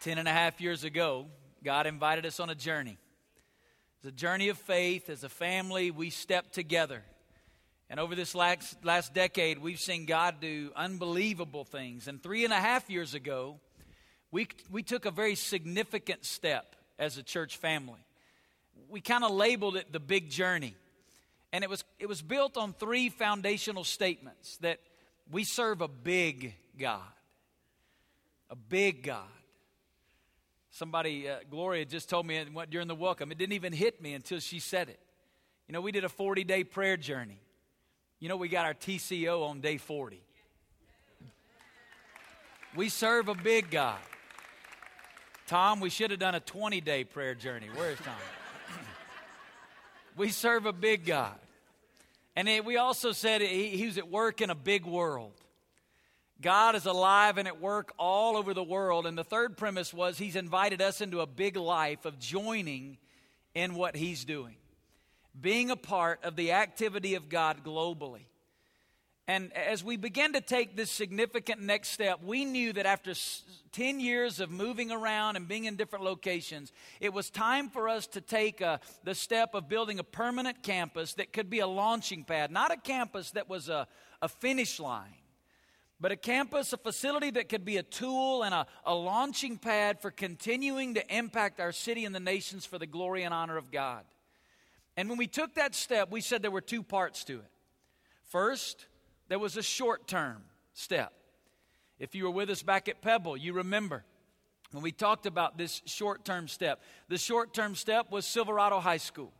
Ten and a half years ago, God invited us on a journey. It's a journey of faith. As a family, we stepped together. And over this last, last decade, we've seen God do unbelievable things. And three and a half years ago, we, we took a very significant step as a church family. We kind of labeled it the big journey. And it was, it was built on three foundational statements that we serve a big God. A big God. Somebody, uh, Gloria, just told me during the welcome, it didn't even hit me until she said it. You know, we did a 40 day prayer journey. You know, we got our TCO on day 40. We serve a big God. Tom, we should have done a 20 day prayer journey. Where's Tom? we serve a big God. And it, we also said he, he was at work in a big world. God is alive and at work all over the world. And the third premise was He's invited us into a big life of joining in what He's doing, being a part of the activity of God globally. And as we began to take this significant next step, we knew that after 10 years of moving around and being in different locations, it was time for us to take a, the step of building a permanent campus that could be a launching pad, not a campus that was a, a finish line but a campus, a facility that could be a tool and a, a launching pad for continuing to impact our city and the nations for the glory and honor of God. And when we took that step, we said there were two parts to it. First, there was a short term step. If you were with us back at Pebble, you remember when we talked about this short term step. The short term step was Silverado High School.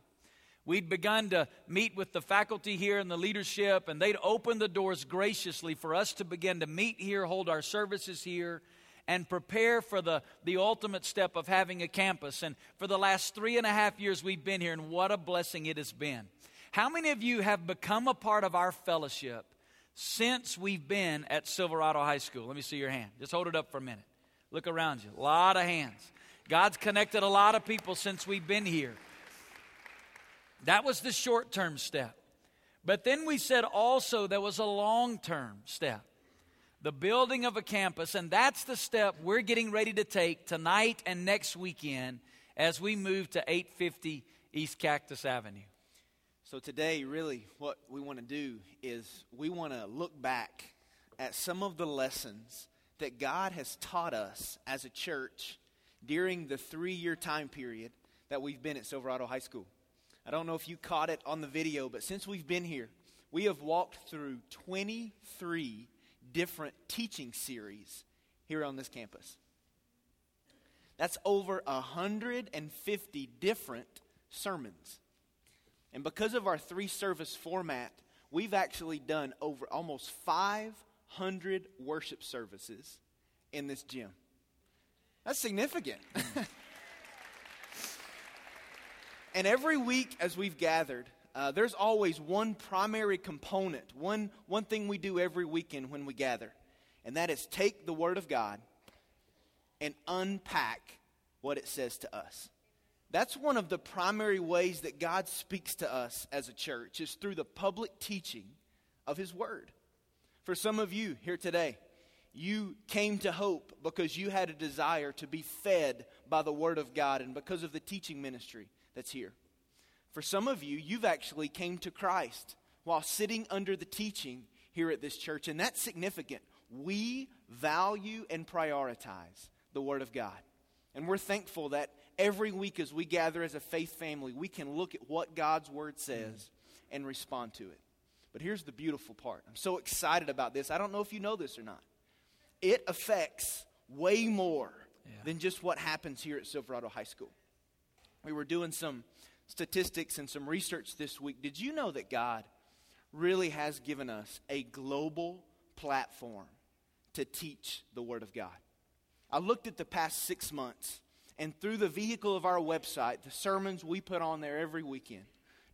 We'd begun to meet with the faculty here and the leadership, and they'd open the doors graciously for us to begin to meet here, hold our services here, and prepare for the, the ultimate step of having a campus. And for the last three and a half years, we've been here, and what a blessing it has been. How many of you have become a part of our fellowship since we've been at Silverado High School? Let me see your hand. Just hold it up for a minute. Look around you. A lot of hands. God's connected a lot of people since we've been here. That was the short term step. But then we said also there was a long term step the building of a campus, and that's the step we're getting ready to take tonight and next weekend as we move to 850 East Cactus Avenue. So, today, really, what we want to do is we want to look back at some of the lessons that God has taught us as a church during the three year time period that we've been at Silverado High School. I don't know if you caught it on the video, but since we've been here, we have walked through 23 different teaching series here on this campus. That's over 150 different sermons. And because of our three service format, we've actually done over almost 500 worship services in this gym. That's significant. And every week as we've gathered, uh, there's always one primary component, one, one thing we do every weekend when we gather, and that is take the Word of God and unpack what it says to us. That's one of the primary ways that God speaks to us as a church, is through the public teaching of His Word. For some of you here today, you came to hope because you had a desire to be fed by the Word of God and because of the teaching ministry that's here. For some of you, you've actually came to Christ while sitting under the teaching here at this church, and that's significant. We value and prioritize the Word of God. And we're thankful that every week as we gather as a faith family, we can look at what God's Word says and respond to it. But here's the beautiful part. I'm so excited about this. I don't know if you know this or not. It affects way more yeah. than just what happens here at Silverado High School we were doing some statistics and some research this week. Did you know that God really has given us a global platform to teach the Word of God? I looked at the past six months, and through the vehicle of our website, the sermons we put on there every weekend.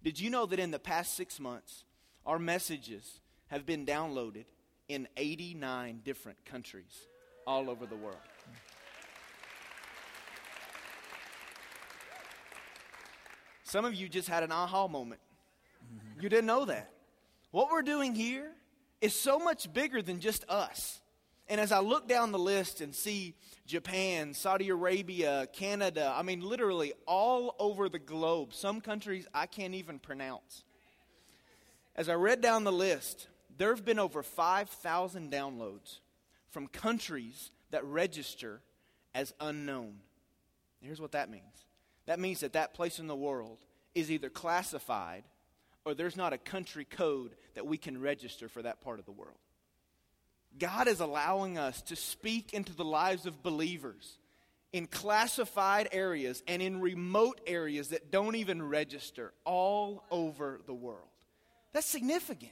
Did you know that in the past six months, our messages have been downloaded in 89 different countries all over the world? Some of you just had an aha moment. You didn't know that. What we're doing here is so much bigger than just us. And as I look down the list and see Japan, Saudi Arabia, Canada, I mean, literally all over the globe, some countries I can't even pronounce. As I read down the list, there have been over 5,000 downloads from countries that register as unknown. Here's what that means that means that that place in the world is either classified or there's not a country code that we can register for that part of the world. God is allowing us to speak into the lives of believers in classified areas and in remote areas that don't even register all over the world. That's significant.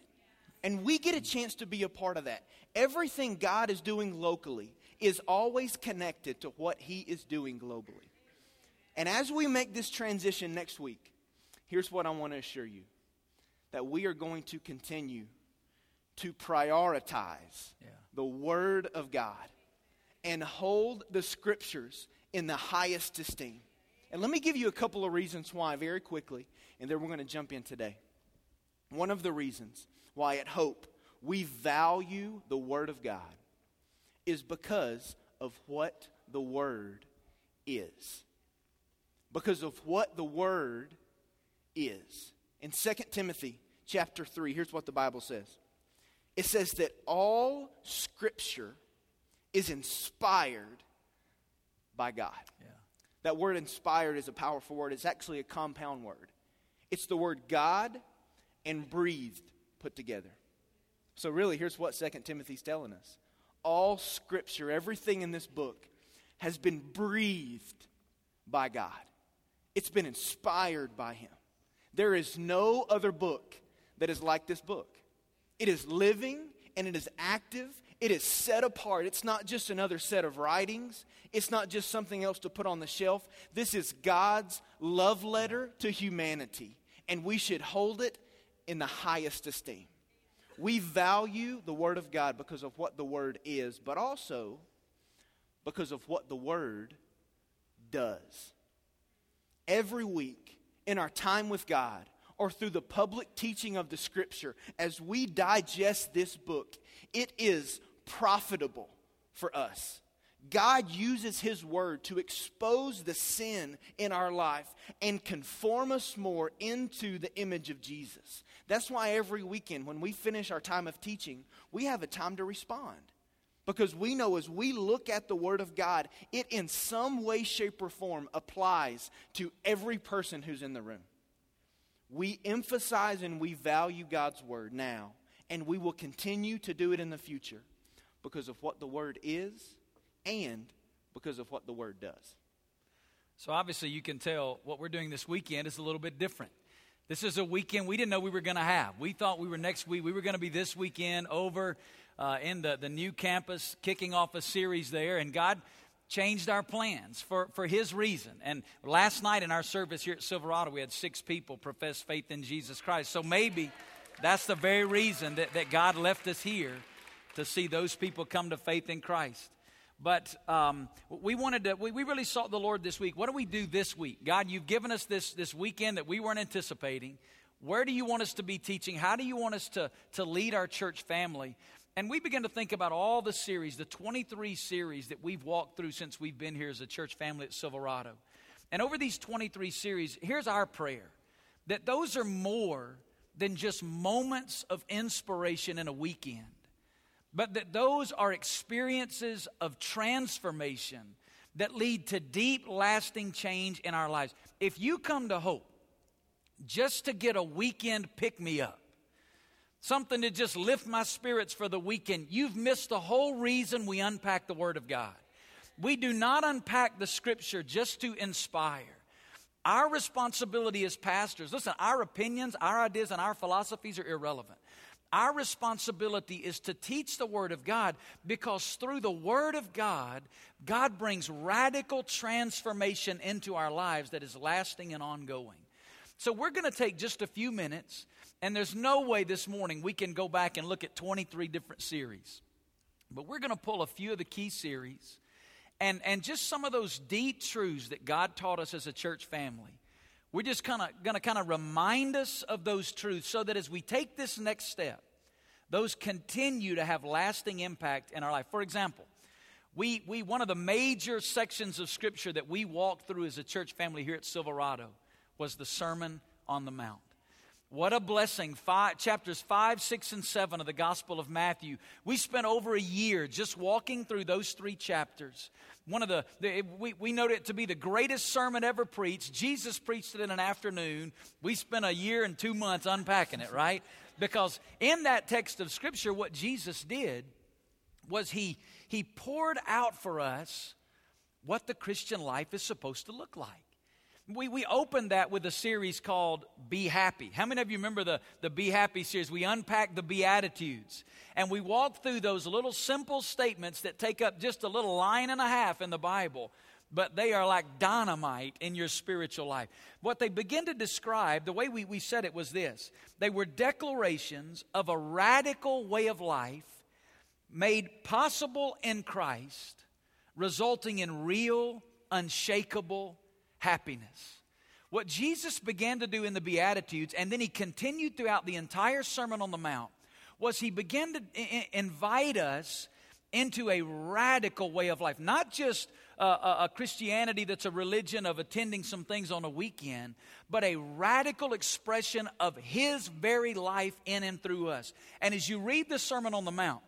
And we get a chance to be a part of that. Everything God is doing locally is always connected to what He is doing globally. And as we make this transition next week, here's what I want to assure you that we are going to continue to prioritize yeah. the Word of God and hold the Scriptures in the highest esteem. And let me give you a couple of reasons why very quickly, and then we're going to jump in today. One of the reasons why at Hope we value the Word of God is because of what the Word is. Because of what the Word is. In 2 Timothy chapter 3, here's what the Bible says it says that all Scripture is inspired by God. Yeah. That word inspired is a powerful word. It's actually a compound word. It's the word God and breathed put together. So, really, here's what 2 Timothy's telling us all Scripture, everything in this book, has been breathed by God, it's been inspired by Him. There is no other book that is like this book. It is living and it is active. It is set apart. It's not just another set of writings. It's not just something else to put on the shelf. This is God's love letter to humanity, and we should hold it in the highest esteem. We value the Word of God because of what the Word is, but also because of what the Word does. Every week in our time with God, or through the public teaching of the Scripture, as we digest this book, it is profitable for us. God uses His Word to expose the sin in our life and conform us more into the image of Jesus. That's why every weekend, when we finish our time of teaching, we have a time to respond. Because we know as we look at the Word of God, it in some way, shape, or form applies to every person who's in the room. We emphasize and we value God's Word now, and we will continue to do it in the future because of what the Word is and because of what the Word does. So, obviously, you can tell what we're doing this weekend is a little bit different. This is a weekend we didn't know we were going to have. We thought we were next week, we were going to be this weekend over uh, in the, the new campus, kicking off a series there, and God changed our plans for, for his reason. And last night in our service here at Silverado, we had six people profess faith in Jesus Christ. So maybe that's the very reason that, that God left us here to see those people come to faith in Christ. But um, we wanted to, we, we really sought the Lord this week. What do we do this week? God, you've given us this, this weekend that we weren't anticipating. Where do you want us to be teaching? How do you want us to, to lead our church family? And we begin to think about all the series, the 23 series that we've walked through since we've been here as a church family at Silverado. And over these 23 series, here's our prayer that those are more than just moments of inspiration in a weekend, but that those are experiences of transformation that lead to deep, lasting change in our lives. If you come to hope just to get a weekend pick me up, something to just lift my spirits for the weekend, you've missed the whole reason we unpack the Word of God. We do not unpack the Scripture just to inspire. Our responsibility as pastors, listen, our opinions, our ideas, and our philosophies are irrelevant. Our responsibility is to teach the Word of God because through the Word of God, God brings radical transformation into our lives that is lasting and ongoing. So, we're going to take just a few minutes and there's no way this morning we can go back and look at 23 different series. But we're going to pull a few of the key series and, and just some of those deep truths that God taught us as a church family. We're just kind of going to kind of remind us of those truths so that as we take this next step, those continue to have lasting impact in our life. For example, we, we one of the major sections of scripture that we walked through as a church family here at Silverado was the Sermon on the Mount. What a blessing. Five, chapters 5, 6, and 7 of the Gospel of Matthew. We spent over a year just walking through those three chapters. One of the, the we, we note it to be the greatest sermon ever preached. Jesus preached it in an afternoon. We spent a year and two months unpacking it, right? Because in that text of Scripture, what Jesus did was he, he poured out for us what the Christian life is supposed to look like. We, we opened that with a series called Be Happy. How many of you remember the, the Be Happy series? We unpacked the Beatitudes and we walked through those little simple statements that take up just a little line and a half in the Bible, but they are like dynamite in your spiritual life. What they begin to describe, the way we, we said it was this they were declarations of a radical way of life made possible in Christ, resulting in real, unshakable, happiness. What Jesus began to do in the Beatitudes, and then he continued throughout the entire Sermon on the Mount, was he began to I- invite us into a radical way of life. Not just a, a, a, Christianity that's a religion of attending some things on a weekend, but a radical expression of his very life in and through us. And as you read the Sermon on the Mount,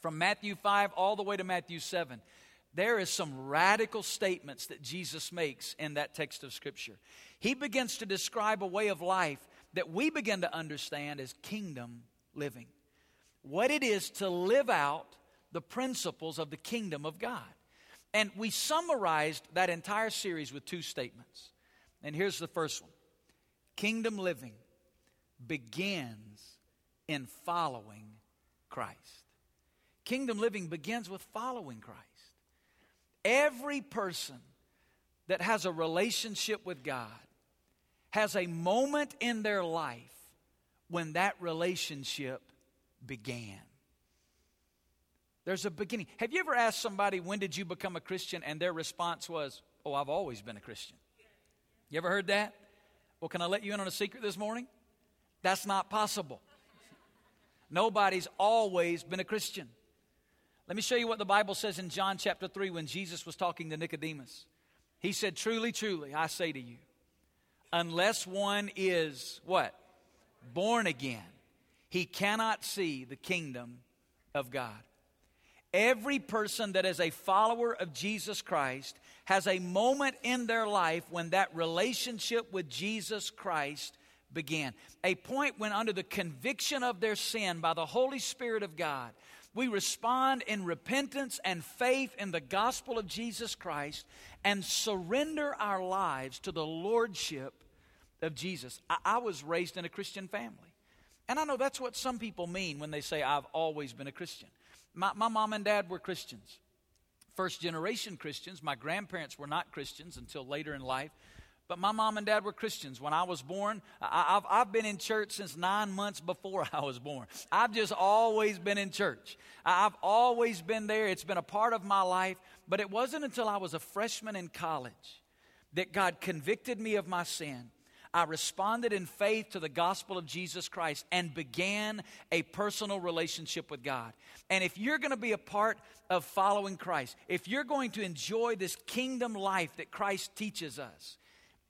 from Matthew 5 all the way to Matthew 7, there is some radical statements that Jesus makes in that text of Scripture. He begins to describe a way of life that we begin to understand as kingdom living. What it is to live out the principles of the kingdom of God. And we summarized that entire series with two statements. And here's the first one Kingdom living begins in following Christ. Kingdom living begins with following Christ. Every person that has a relationship with God has a moment in their life when that relationship began. There's a beginning. Have you ever asked somebody, when did you become a Christian? And their response was, oh, I've always been a Christian. You ever heard that? Well, can I let you in on a secret this morning? That's not possible. Nobody's always been a Christian. Let me show you what the Bible says in John chapter 3 when Jesus was talking to Nicodemus. He said, Truly, truly, I say to you, unless one is what? Born again, he cannot see the kingdom of God. Every person that is a follower of Jesus Christ has a moment in their life when that relationship with Jesus Christ began. A point when, under the conviction of their sin by the Holy Spirit of God, we respond in repentance and faith in the gospel of Jesus Christ and surrender our lives to the lordship of Jesus. I, I, was raised in a Christian family. And I know that's what some people mean when they say, I've always been a Christian. My, my mom and dad were Christians, first generation Christians. My grandparents were not Christians until later in life. But my mom and dad were Christians. When I was born, I, have I've been in church since nine months before I was born. I've just always been in church. I've always been there. It's been a part of my life. But it wasn't until I was a freshman in college that God convicted me of my sin. I responded in faith to the gospel of Jesus Christ and began a personal relationship with God. And if you're going to be a part of following Christ, if you're going to enjoy this kingdom life that Christ teaches us,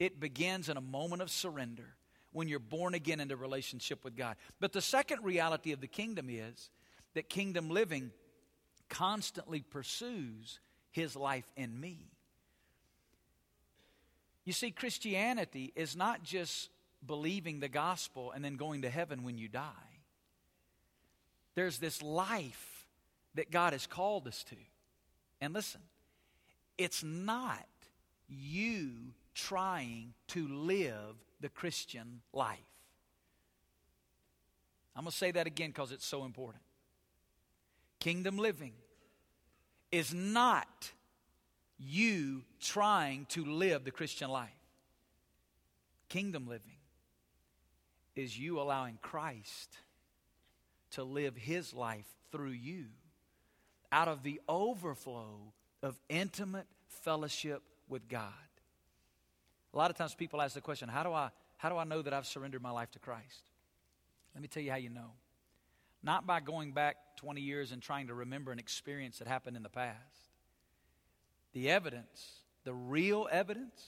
it begins in a moment of surrender when you're born again into relationship with God. But the second reality of the kingdom is that kingdom living constantly pursues his life in me. You see, Christianity is not just believing the gospel and then going to heaven when you die. There's this life that God has called us to. And listen, it's not you trying to live the Christian life. I'm going to say that again because it's so important. Kingdom living is not you trying to live the Christian life. Kingdom living is you allowing Christ to live his life through you out of the overflow of intimate fellowship with God. A lot of times people ask the question, how do I, how do I know that I've surrendered my life to Christ? Let me tell you how you know. not by going back 20 years and trying to remember an experience that happened in the past. The evidence, the real evidence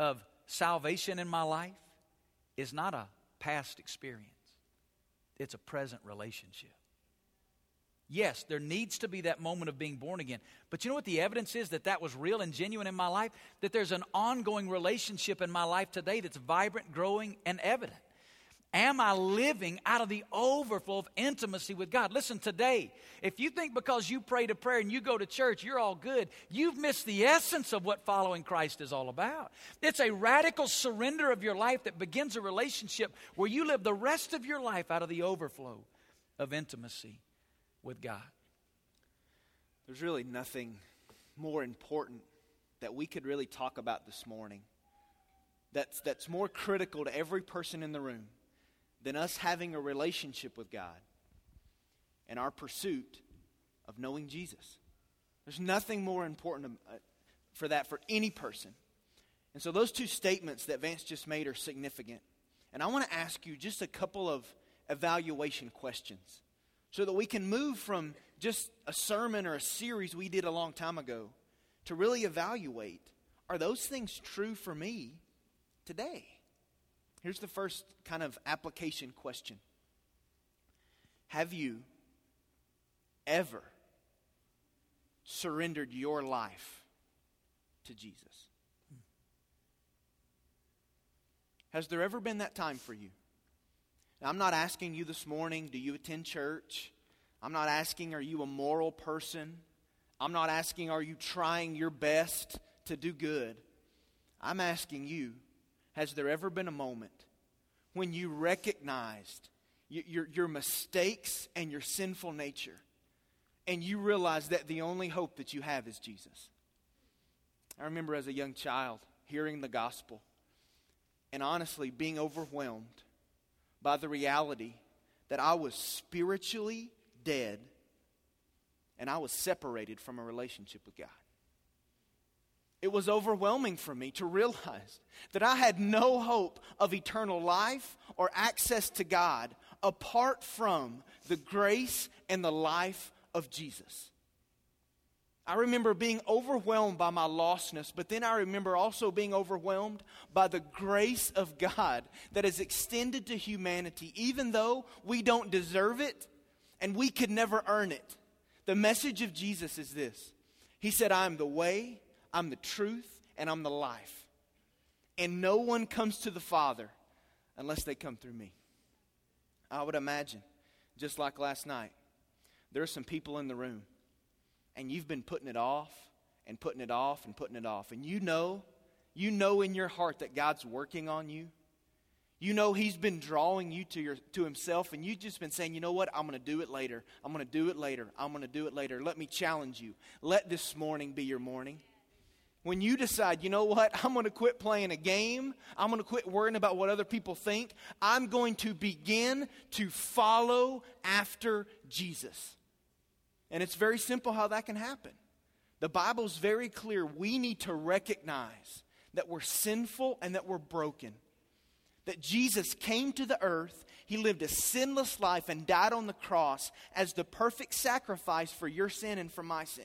of salvation in my life, is not a past experience, it's a present relationship. Yes, there needs to be that moment of being born again. But you know what the evidence is that that was real and genuine in my life? That there's an ongoing relationship in my life today that's vibrant, growing, and evident. Am I living out of the overflow of intimacy with God? Listen, today, if you think because you prayed a prayer and you go to church, you're all good, you've missed the essence of what following Christ is all about. It's a radical surrender of your life that begins a relationship where you live the rest of your life out of the overflow of intimacy with God. There's really nothing more important that we could really talk about this morning that's, that's more critical to every person in the room than us having a relationship with God and our pursuit of knowing Jesus. There's nothing more important uh, for that for any person. And so those two statements that Vance just made are significant. And I want to ask you just a couple of evaluation questions so that we can move from just a sermon or a series we did a long time ago to really evaluate are those things true for me today? Here's the first kind of application question Have you ever surrendered your life to Jesus? Has there ever been that time for you? Now, I'm not asking you this morning, do you attend church? I'm not asking, are you a moral person? I'm not asking, are you trying your best to do good? I'm asking you, has there ever been a moment when you recognized your, your mistakes and your sinful nature and you realized that the only hope that you have is Jesus? I remember as a young child hearing the gospel and honestly being overwhelmed by the reality that I was spiritually dead and I was separated from a relationship with God. It was overwhelming for me to realize that I had no hope of eternal life or access to God apart from the grace and the life of Jesus. I remember being overwhelmed by my lostness, but then I remember also being overwhelmed by the grace of God that is extended to humanity, even though we don't deserve it and we could never earn it. The message of Jesus is this He said, I am the way, I'm the truth, and I'm the life. And no one comes to the Father unless they come through me. I would imagine, just like last night, there are some people in the room and you've been putting it off and putting it off and putting it off. And you know, you know in your heart that God's working on you. You know He's been drawing you to, your, to Himself, and you've just been saying, you know what? I'm going to do it later. I'm going to do it later. I'm going to do it later. Let me challenge you. Let this morning be your morning. When you decide, you know what? I'm going to quit playing a game. I'm going to quit worrying about what other people think. I'm going to begin to follow after Jesus. And it's very simple how that can happen. The Bible's very clear. We need to recognize that we're sinful and that we're broken. That Jesus came to the earth, He lived a sinless life and died on the cross as the perfect sacrifice for your sin and for my sin.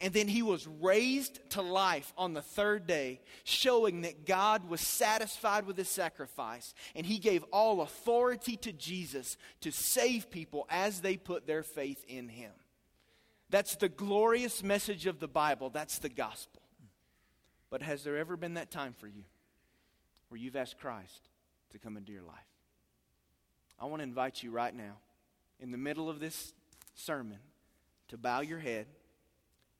And then he was raised to life on the third day, showing that God was satisfied with his sacrifice. And he gave all authority to Jesus to save people as they put their faith in him. That's the glorious message of the Bible. That's the gospel. But has there ever been that time for you where you've asked Christ to come into your life? I want to invite you right now, in the middle of this sermon, to bow your head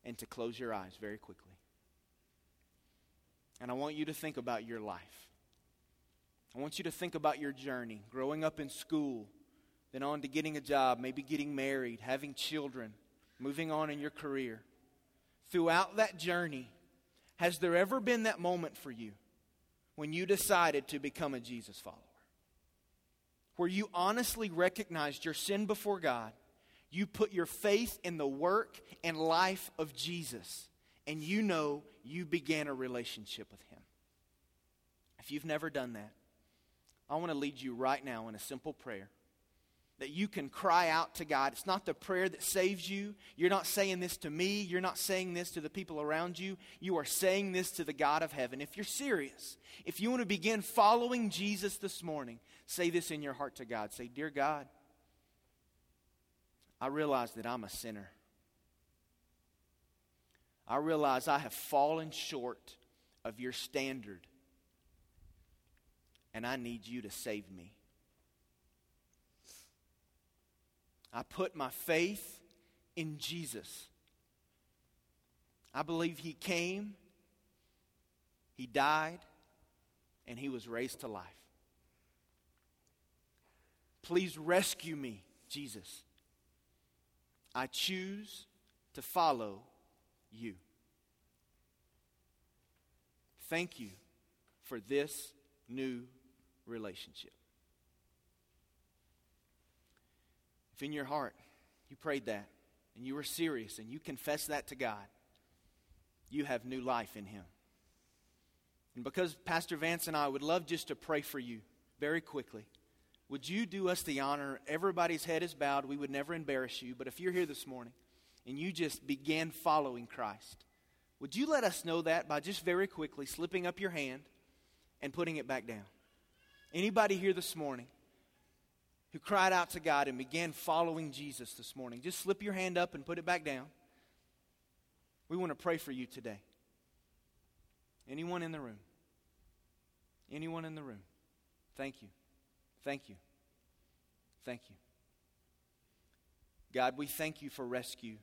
and to close your eyes very quickly. And I want you to think about your life. I want you to think about your journey, growing up in school, then on to getting a job, maybe getting married, having children moving on in your career, throughout that journey, has there ever been that moment for you when you decided to become a Jesus follower? Where you honestly recognized your sin before God, you put your faith in the work and life of Jesus, and you know you began a relationship with Him. If you've never done that, I want to lead you right now in a simple prayer that you can cry out to God. It's not the prayer that saves you. You're not saying this to me. You're not saying this to the people around you. You are saying this to the God of heaven. If you're serious, if you want to begin following Jesus this morning, say this in your heart to God. Say, Dear God, I realize that I'm a sinner. I realize I have fallen short of your standard, and I need you to save me. I put my faith in Jesus. I believe He came, He died, and He was raised to life. Please rescue me, Jesus. I choose to follow you. Thank you for this new relationship. If in your heart you prayed that and you were serious and you confess that to God, you have new life in Him. And because Pastor Vance and I would love just to pray for you very quickly, would you do us the honor? Everybody's head is bowed. We would never embarrass you. But if you're here this morning and you just began following Christ, would you let us know that by just very quickly slipping up your hand and putting it back down? Anybody here this morning who cried out to God and began following Jesus this morning, just slip your hand up and put it back down. We want to pray for you today. Anyone in the room? Anyone in the room? Thank you. Thank you. Thank you. God, we thank you for rescue.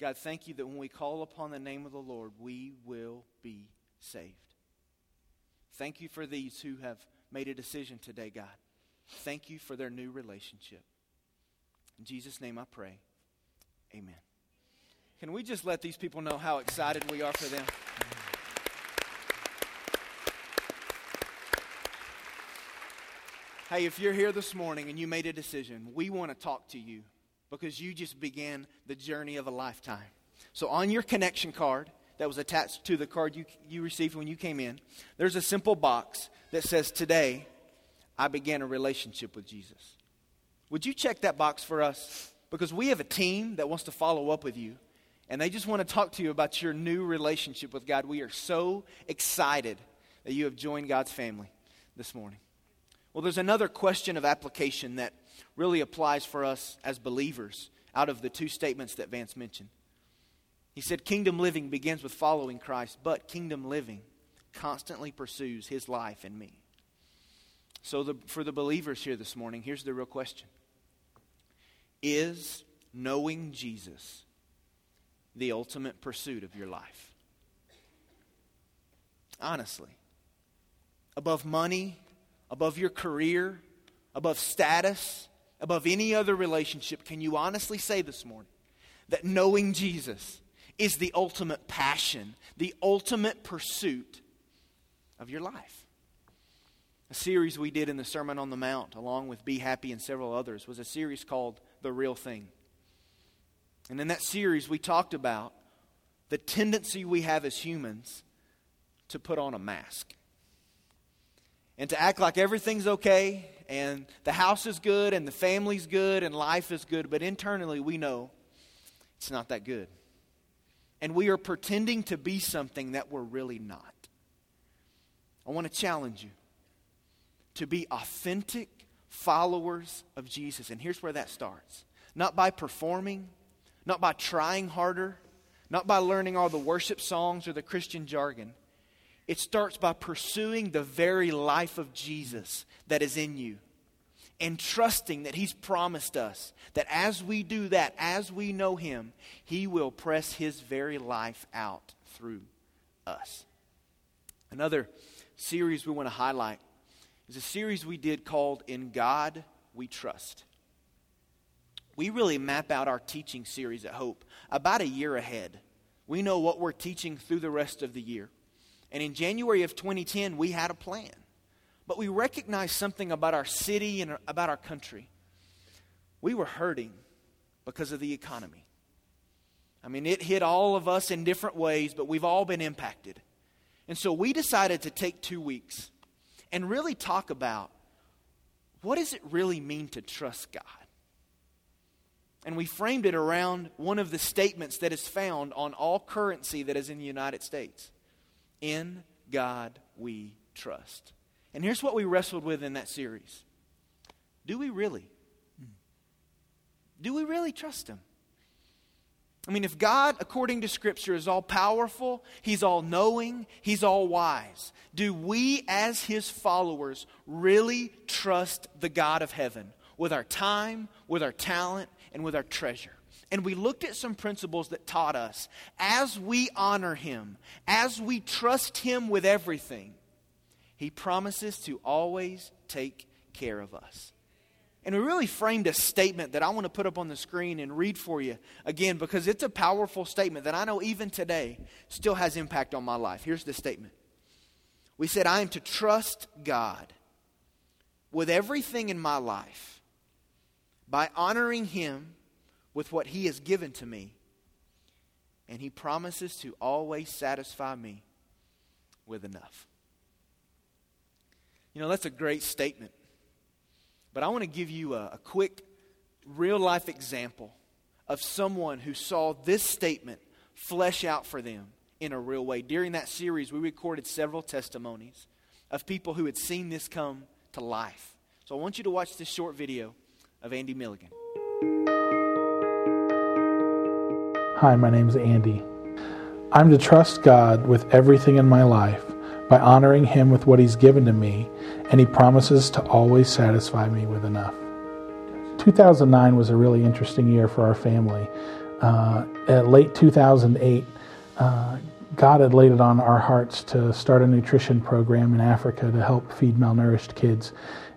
God, thank you that when we call upon the name of the Lord, we will be saved. Thank you for these who have made a decision today, God. Thank you for their new relationship. In Jesus' name I pray. Amen. Can we just let these people know how excited we are for them? Hey, if you're here this morning and you made a decision, we want to talk to you because you just began the journey of a lifetime. So, on your connection card that was attached to the card you, you received when you came in, there's a simple box that says, Today, I began a relationship with Jesus. Would you check that box for us? Because we have a team that wants to follow up with you, and they just want to talk to you about your new relationship with God. We are so excited that you have joined God's family this morning. Well, there's another question of application that really applies for us as believers out of the two statements that Vance mentioned. He said, Kingdom living begins with following Christ, but kingdom living constantly pursues his life and me. So, the, for the believers here this morning, here's the real question Is knowing Jesus the ultimate pursuit of your life? Honestly. Above money, above your career, above status, above any other relationship, can you honestly say this morning that knowing Jesus is the ultimate passion, the ultimate pursuit of your life? A series we did in the Sermon on the Mount, along with Be Happy and several others, was a series called The Real Thing. And in that series, we talked about the tendency we have as humans to put on a mask and to act like everything's okay and the house is good and the family's good and life is good, but internally we know it's not that good. And we are pretending to be something that we're really not. I want to challenge you to be authentic followers of Jesus. And here's where that starts not by performing, not by trying harder, not by learning all the worship songs or the Christian jargon. It starts by pursuing the very life of Jesus that is in you and trusting that He's promised us that as we do that, as we know Him, He will press His very life out through us. Another series we want to highlight is a series we did called In God We Trust. We really map out our teaching series at Hope about a year ahead. We know what we're teaching through the rest of the year. And in January of 2010, we had a plan. But we recognized something about our city and about our country. We were hurting because of the economy. I mean, it hit all of us in different ways, but we've all been impacted. And so we decided to take two weeks and really talk about what does it really mean to trust God? And we framed it around one of the statements that is found on all currency that is in the United States In God we trust. And here's what we wrestled with in that series Do we really? Do we really trust Him? I mean, if God, according to Scripture, is all powerful, He's all knowing, He's all wise, do we, as His followers, really trust the God of heaven with our time, with our talent, and with our treasure? And we looked at some principles that taught us as we honor Him, as we trust Him with everything, He promises to always take care of us. And we really framed a statement that I want to put up on the screen and read for you again because it's a powerful statement that I know even today still has impact on my life. Here's the statement We said, I am to trust God with everything in my life by honoring Him with what He has given to me. And He promises to always satisfy me with enough. You know, that's a great statement. But I want to give you a, a quick, real life example of someone who saw this statement flesh out for them in a real way. During that series, we recorded several testimonies of people who had seen this come to life. So I want you to watch this short video of Andy Milligan. Hi, my name is Andy. I'm to trust God with everything in my life by honoring Him with what He's given to me, and He promises to always satisfy me with enough. 2009 was a really interesting year for our family. Uh, at late 2008, uh, God had laid it on our hearts to start a nutrition program in Africa to help feed malnourished kids.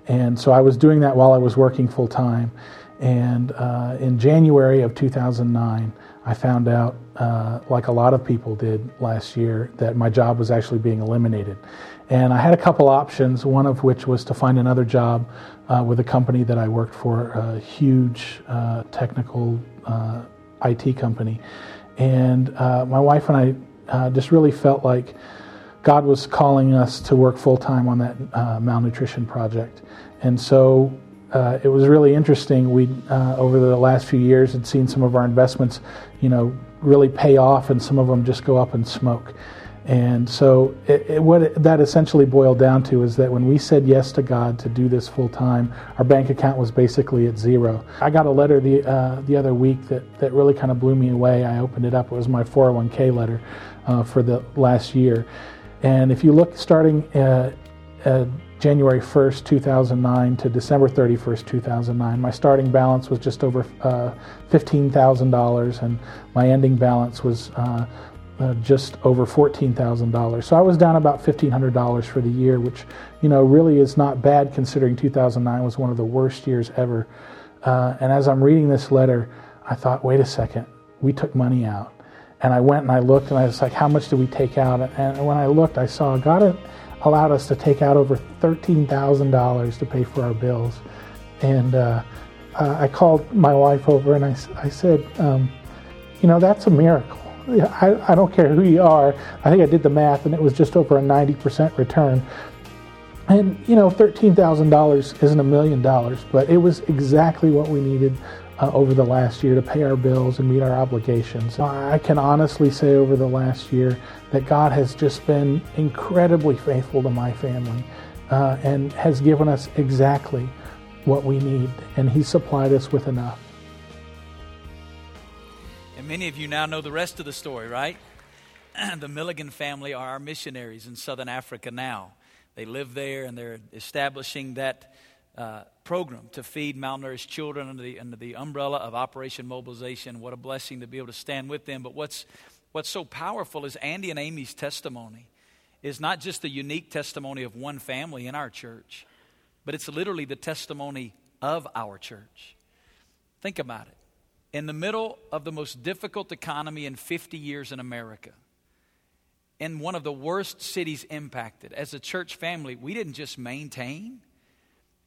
And so I was doing that while I was working full time. And uh, in January of 2009, I found out, uh, like a lot of people did last year, that my job was actually being eliminated. And I had a couple options, one of which was to find another job uh, with a company that I worked for, a huge uh, technical uh, IT company. And uh, my wife and I uh, just really felt like God was calling us to work full time on that malnutrition project. And so uh, it was really interesting. We, uh, over the last few years, had seen some of our investments, you know, really pay off, and some of them just go up in smoke. And so, it, it, what it, that essentially boiled down to is that when we said yes to God to do this full time, our bank account was basically at zero. I got a letter the uh, the other week that that really kind of blew me away. I opened it up. It was my 401k letter uh, for the last year, and if you look starting uh, January 1st, 2009 to December 31st, 2009. My starting balance was just over uh, $15,000 and my ending balance was uh, uh, just over $14,000. So I was down about $1,500 for the year, which, you know, really is not bad considering 2009 was one of the worst years ever. Uh, and as I'm reading this letter, I thought, wait a second, we took money out. And I went and I looked and I was like, how much did we take out? And when I looked, I saw God allowed us to take out over $13,000 to pay for our bills. And uh, uh, I called my wife over and I, I said, um, you know, that's a miracle. I, I don't care who you are. I think I did the math and it was just over a 90% return. And, you know, $13,000 isn't a million dollars, but it was exactly what we needed uh, over the last year to pay our bills and meet our obligations. I can honestly say over the last year that God has just been incredibly faithful to my family uh, and has given us exactly what we need, and He supplied us with enough. And many of you now know the rest of the story, right? the Milligan family are our missionaries in southern Africa now. They live there and they're establishing that uh, program to feed malnourished children under the, under the umbrella of Operation Mobilization. What a blessing to be able to stand with them. But what's, what's so powerful is Andy and Amy's testimony is not just the unique testimony of one family in our church, but it's literally the testimony of our church. Think about it. In the middle of the most difficult economy in 50 years in America, in one of the worst cities impacted, as a church family, we didn't just maintain,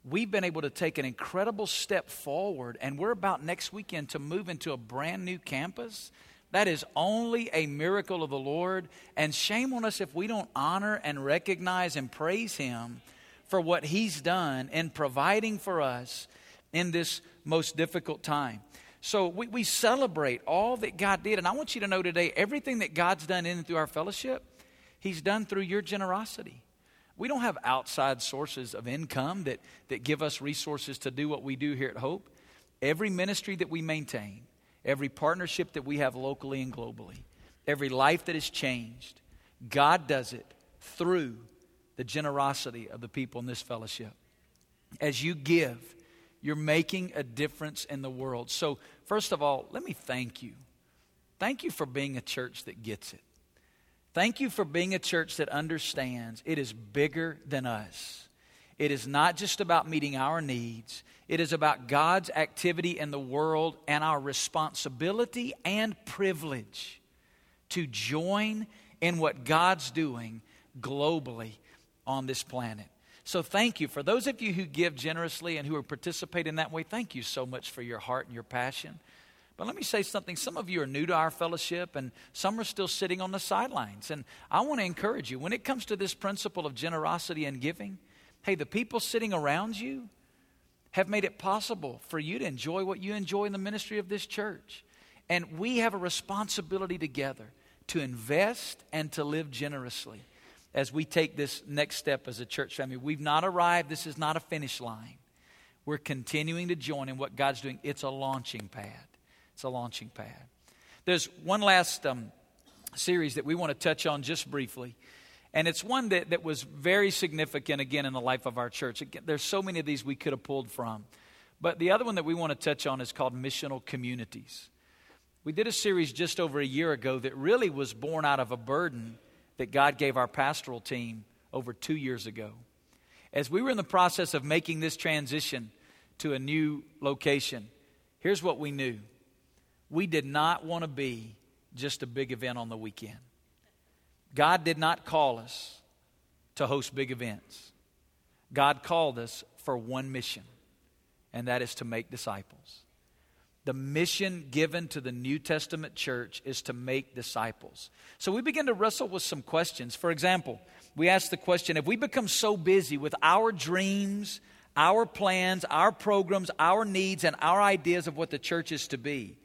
we've been able to take an incredible step forward, and we're about next weekend to move into a brand new campus. That is only a miracle of the Lord, and shame on us if we don't honor and recognize and praise Him for what He's done in providing for us in this most difficult time. So we, we celebrate all that God did. And I want you to know today everything that God's done in and through our fellowship, He's done through your generosity. We don't have outside sources of income that, that give us resources to do what we do here at Hope. Every ministry that we maintain, every partnership that we have locally and globally, every life that is changed, God does it through the generosity of the people in this fellowship. As you give, you're making a difference in the world. So, first of all, let me thank you. Thank you for being a church that gets it. Thank you for being a church that understands it is bigger than us. It is not just about meeting our needs, it is about God's activity in the world and our responsibility and privilege to join in what God's doing globally on this planet. So, thank you. For those of you who give generously and who are participate in that way, thank you so much for your heart and your passion. But let me say something. Some of you are new to our fellowship, and some are still sitting on the sidelines. And I want to encourage you when it comes to this principle of generosity and giving, hey, the people sitting around you have made it possible for you to enjoy what you enjoy in the ministry of this church. And we have a responsibility together to invest and to live generously as we take this next step as a church family. We've not arrived, this is not a finish line. We're continuing to join in what God's doing. It's a launching pad. It's a launching pad. There's one last um, series that we want to touch on just briefly. And it's one that, that was very significant again in the life of our church. Again, there's so many of these we could have pulled from. But the other one that we want to touch on is called missional communities. We did a series just over a year ago that really was born out of a burden that God gave our pastoral team over two years ago. As we were in the process of making this transition to a new location, here's what we knew we did not want to be just a big event on the weekend. God did not call us to host big events. God called us for one mission, and that is to make disciples. The mission given to the New Testament church is to make disciples. So we begin to wrestle with some questions. For example, we ask the question if we become so busy with our dreams, our plans, our programs, our needs, and our ideas of what the church is to be,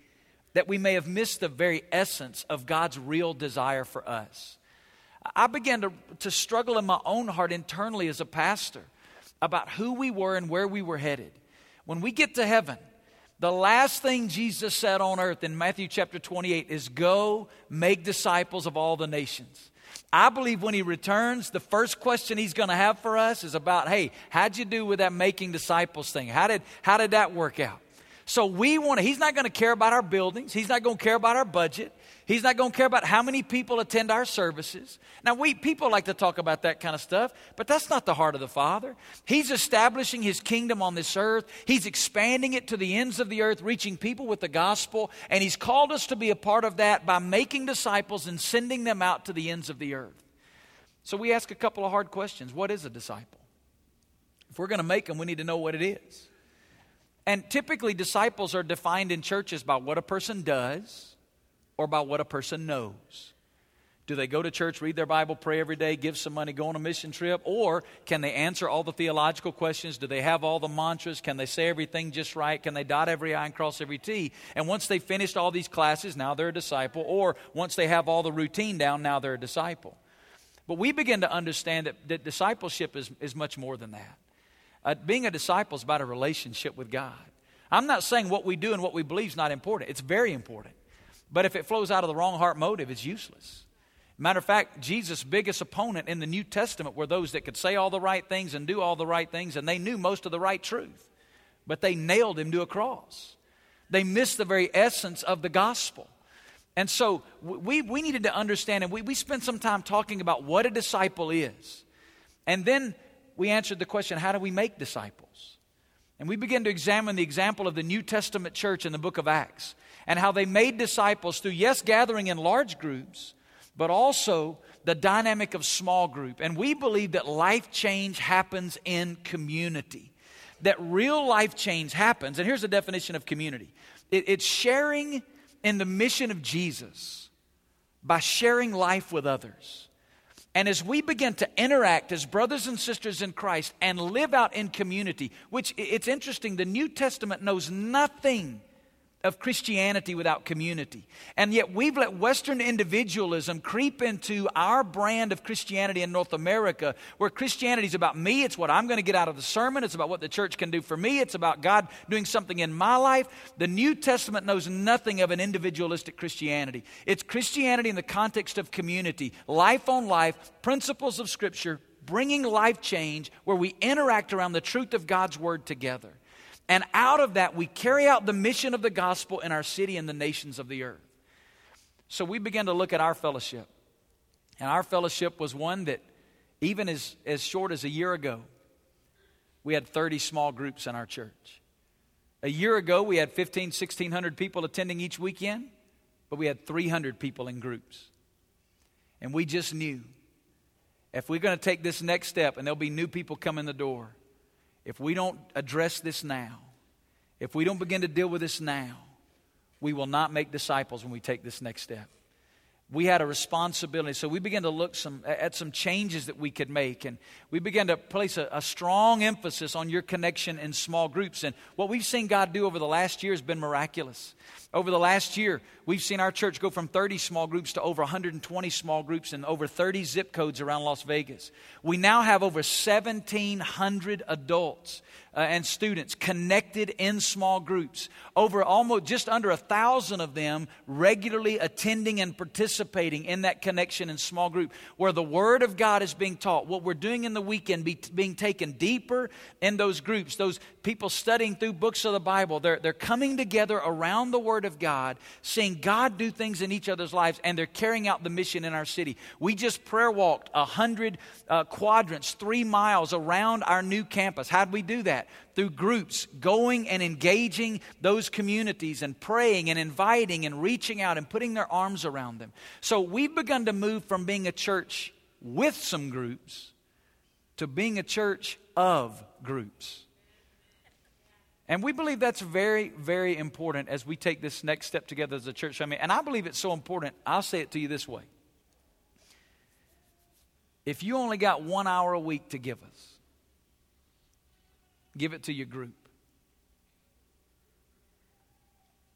that we may have missed the very essence of God's real desire for us. I began to, to struggle in my own heart internally as a pastor about who we were and where we were headed. When we get to heaven, the last thing Jesus said on earth in Matthew chapter 28 is go make disciples of all the nations. I believe when he returns, the first question he's going to have for us is about, hey, how'd you do with that making disciples thing? How did, how did that work out? So we want to, he's not going to care about our buildings. He's not going to care about our budget. He's not going to care about how many people attend our services. Now, we people like to talk about that kind of stuff, but that's not the heart of the Father. He's establishing his kingdom on this earth. He's expanding it to the ends of the earth, reaching people with the gospel, and he's called us to be a part of that by making disciples and sending them out to the ends of the earth. So we ask a couple of hard questions. What is a disciple? If we're going to make them, we need to know what it is. And typically, disciples are defined in churches by what a person does or by what a person knows. Do they go to church, read their Bible, pray every day, give some money, go on a mission trip? Or can they answer all the theological questions? Do they have all the mantras? Can they say everything just right? Can they dot every I and cross every T? And once they've finished all these classes, now they're a disciple. Or once they have all the routine down, now they're a disciple. But we begin to understand that, that discipleship is, is much more than that. Uh, being a disciple is about a relationship with God. I'm not saying what we do and what we believe is not important. It's very important. But if it flows out of the wrong heart motive, it's useless. Matter of fact, Jesus' biggest opponent in the New Testament were those that could say all the right things and do all the right things, and they knew most of the right truth. But they nailed him to a cross. They missed the very essence of the gospel. And so we, we needed to understand, and we, we spent some time talking about what a disciple is. And then we answered the question how do we make disciples? And we begin to examine the example of the New Testament church in the book of Acts and how they made disciples through, yes, gathering in large groups, but also the dynamic of small group. And we believe that life change happens in community, that real life change happens. And here's the definition of community it, it's sharing in the mission of Jesus by sharing life with others. And as we begin to interact as brothers and sisters in Christ and live out in community, which it's interesting, the New Testament knows nothing of Christianity without community. And yet we've let Western individualism creep into our brand of Christianity in North America, where Christianity is about me. It's what I'm going to get out of the sermon. It's about what the church can do for me. It's about God doing something in my life. The New Testament knows nothing of an individualistic Christianity. It's Christianity in the context of community, life on life, principles of Scripture, bringing life change where we interact around the truth of God's Word together. And out of that, we carry out the mission of the gospel in our city and the nations of the earth. So we began to look at our fellowship. And our fellowship was one that, even as, as short as a year ago, we had 30 small groups in our church. A year ago, we had 15, 1600 people attending each weekend, but we had 300 people in groups. And we just knew if we're going to take this next step and there'll be new people come in the door, if we don't address this now, if we don't begin to deal with this now, we will not make disciples when we take this next step. We had a responsibility, so we began to look some, at some changes that we could make, and we began to place a, a strong emphasis on your connection in small groups. And what we've seen God do over the last year has been miraculous. Over the last year, we've seen our church go from 30 small groups to over 120 small groups in over 30 zip codes around Las Vegas. We now have over 1,700 adults uh, and students connected in small groups. Over almost just under a thousand of them regularly attending and participating in that connection in small group where the Word of God is being taught. What we're doing in the weekend be, being taken deeper in those groups. Those people studying through books of the Bible, they're, they're coming together around the Word of God, seeing God do things in each other's lives, and they're carrying out the mission in our city. We just prayer walked a hundred uh, quadrants, three miles around our new campus. How'd we do that? That through groups, going and engaging those communities and praying and inviting and reaching out and putting their arms around them. So we've begun to move from being a church with some groups to being a church of groups. And we believe that's very, very important as we take this next step together as a church family. And I believe it's so important, I'll say it to you this way. If you only got one hour a week to give us, give it to your group.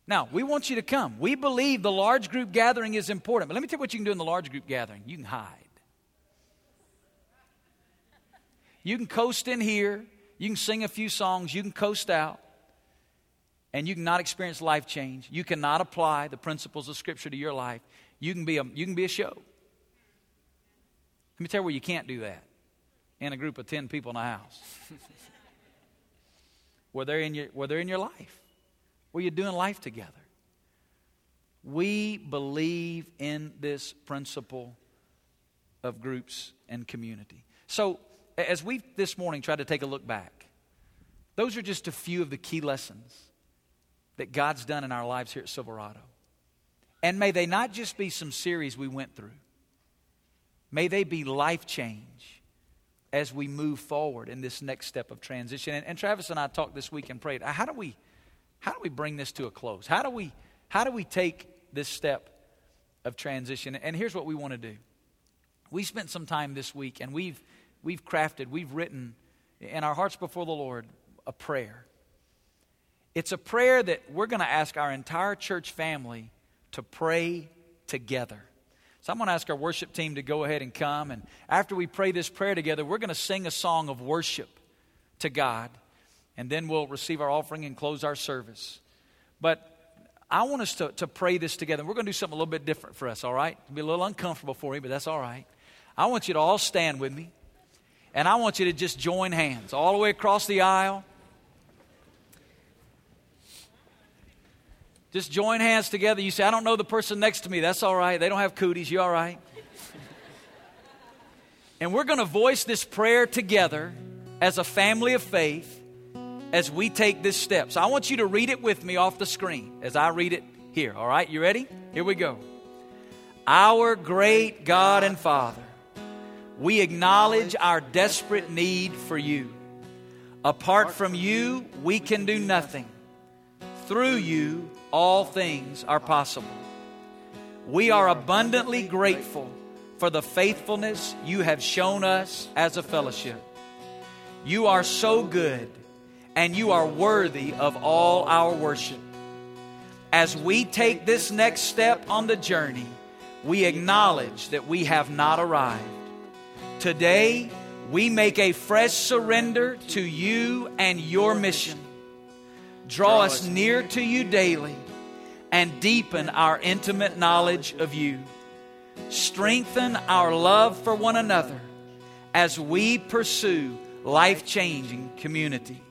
Now, we want you to come. We believe the large group gathering is important. But let me tell you what you can do in the large group gathering you can hide. You can coast in here, you can sing a few songs, you can coast out, and you cannot experience life change. You cannot apply the principles of Scripture to your life. You can be a, you can be a show. Let me tell you where you can't do that in a group of 10 people in a house. where they're in your, where they're in your life, where you're doing life together. We believe in this principle of groups and community. So, as we this morning try to take a look back, those are just a few of the key lessons that God's done in our lives here at Silverado. And may they not just be some series we went through, may they be life change as we move forward in this next step of transition. And, and, Travis and I talked this week and prayed. How do we, how do we bring this to a close? How do we, how do we take this step of transition? And here's what we want to do. We spent some time this week, and we've we've crafted, we've written in our hearts before the Lord a prayer. It's a prayer that we're going to ask our entire church family to pray together. So I'm going to ask our worship team to go ahead and come. And after we pray this prayer together, we're going to sing a song of worship to God. And then we'll receive our offering and close our service. But I want us to, to pray this together. We're going to do something a little bit different for us, all right? It'll be a little uncomfortable for you, but that's all right. I want you to all stand with me. And I want you to just join hands all the way across the aisle. Just join hands together. You say, I don't know the person next to me. That's all right. They don't have cooties. You all right? and we're going to voice this prayer together as a family of faith as we take this step. So I want you to read it with me off the screen as I read it here. All right? You ready? Here we go. Our great God and Father, we acknowledge our desperate need for you. Apart from you, we can do nothing. Through you, all things are possible. We are abundantly grateful for the faithfulness you have shown us as a fellowship. You are so good, and you are worthy of all our worship. As we take this next step on the journey, we acknowledge that we have not arrived. Today, we make a fresh surrender to you and your mission. Draw us near to you daily and deepen our intimate knowledge of you. Strengthen our love for one another as we pursue life changing community.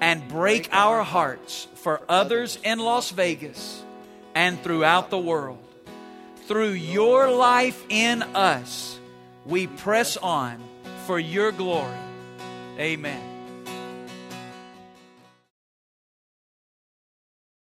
And break our hearts for others in Las Vegas and throughout the world. Through your life in us, we press on for your glory. Amen.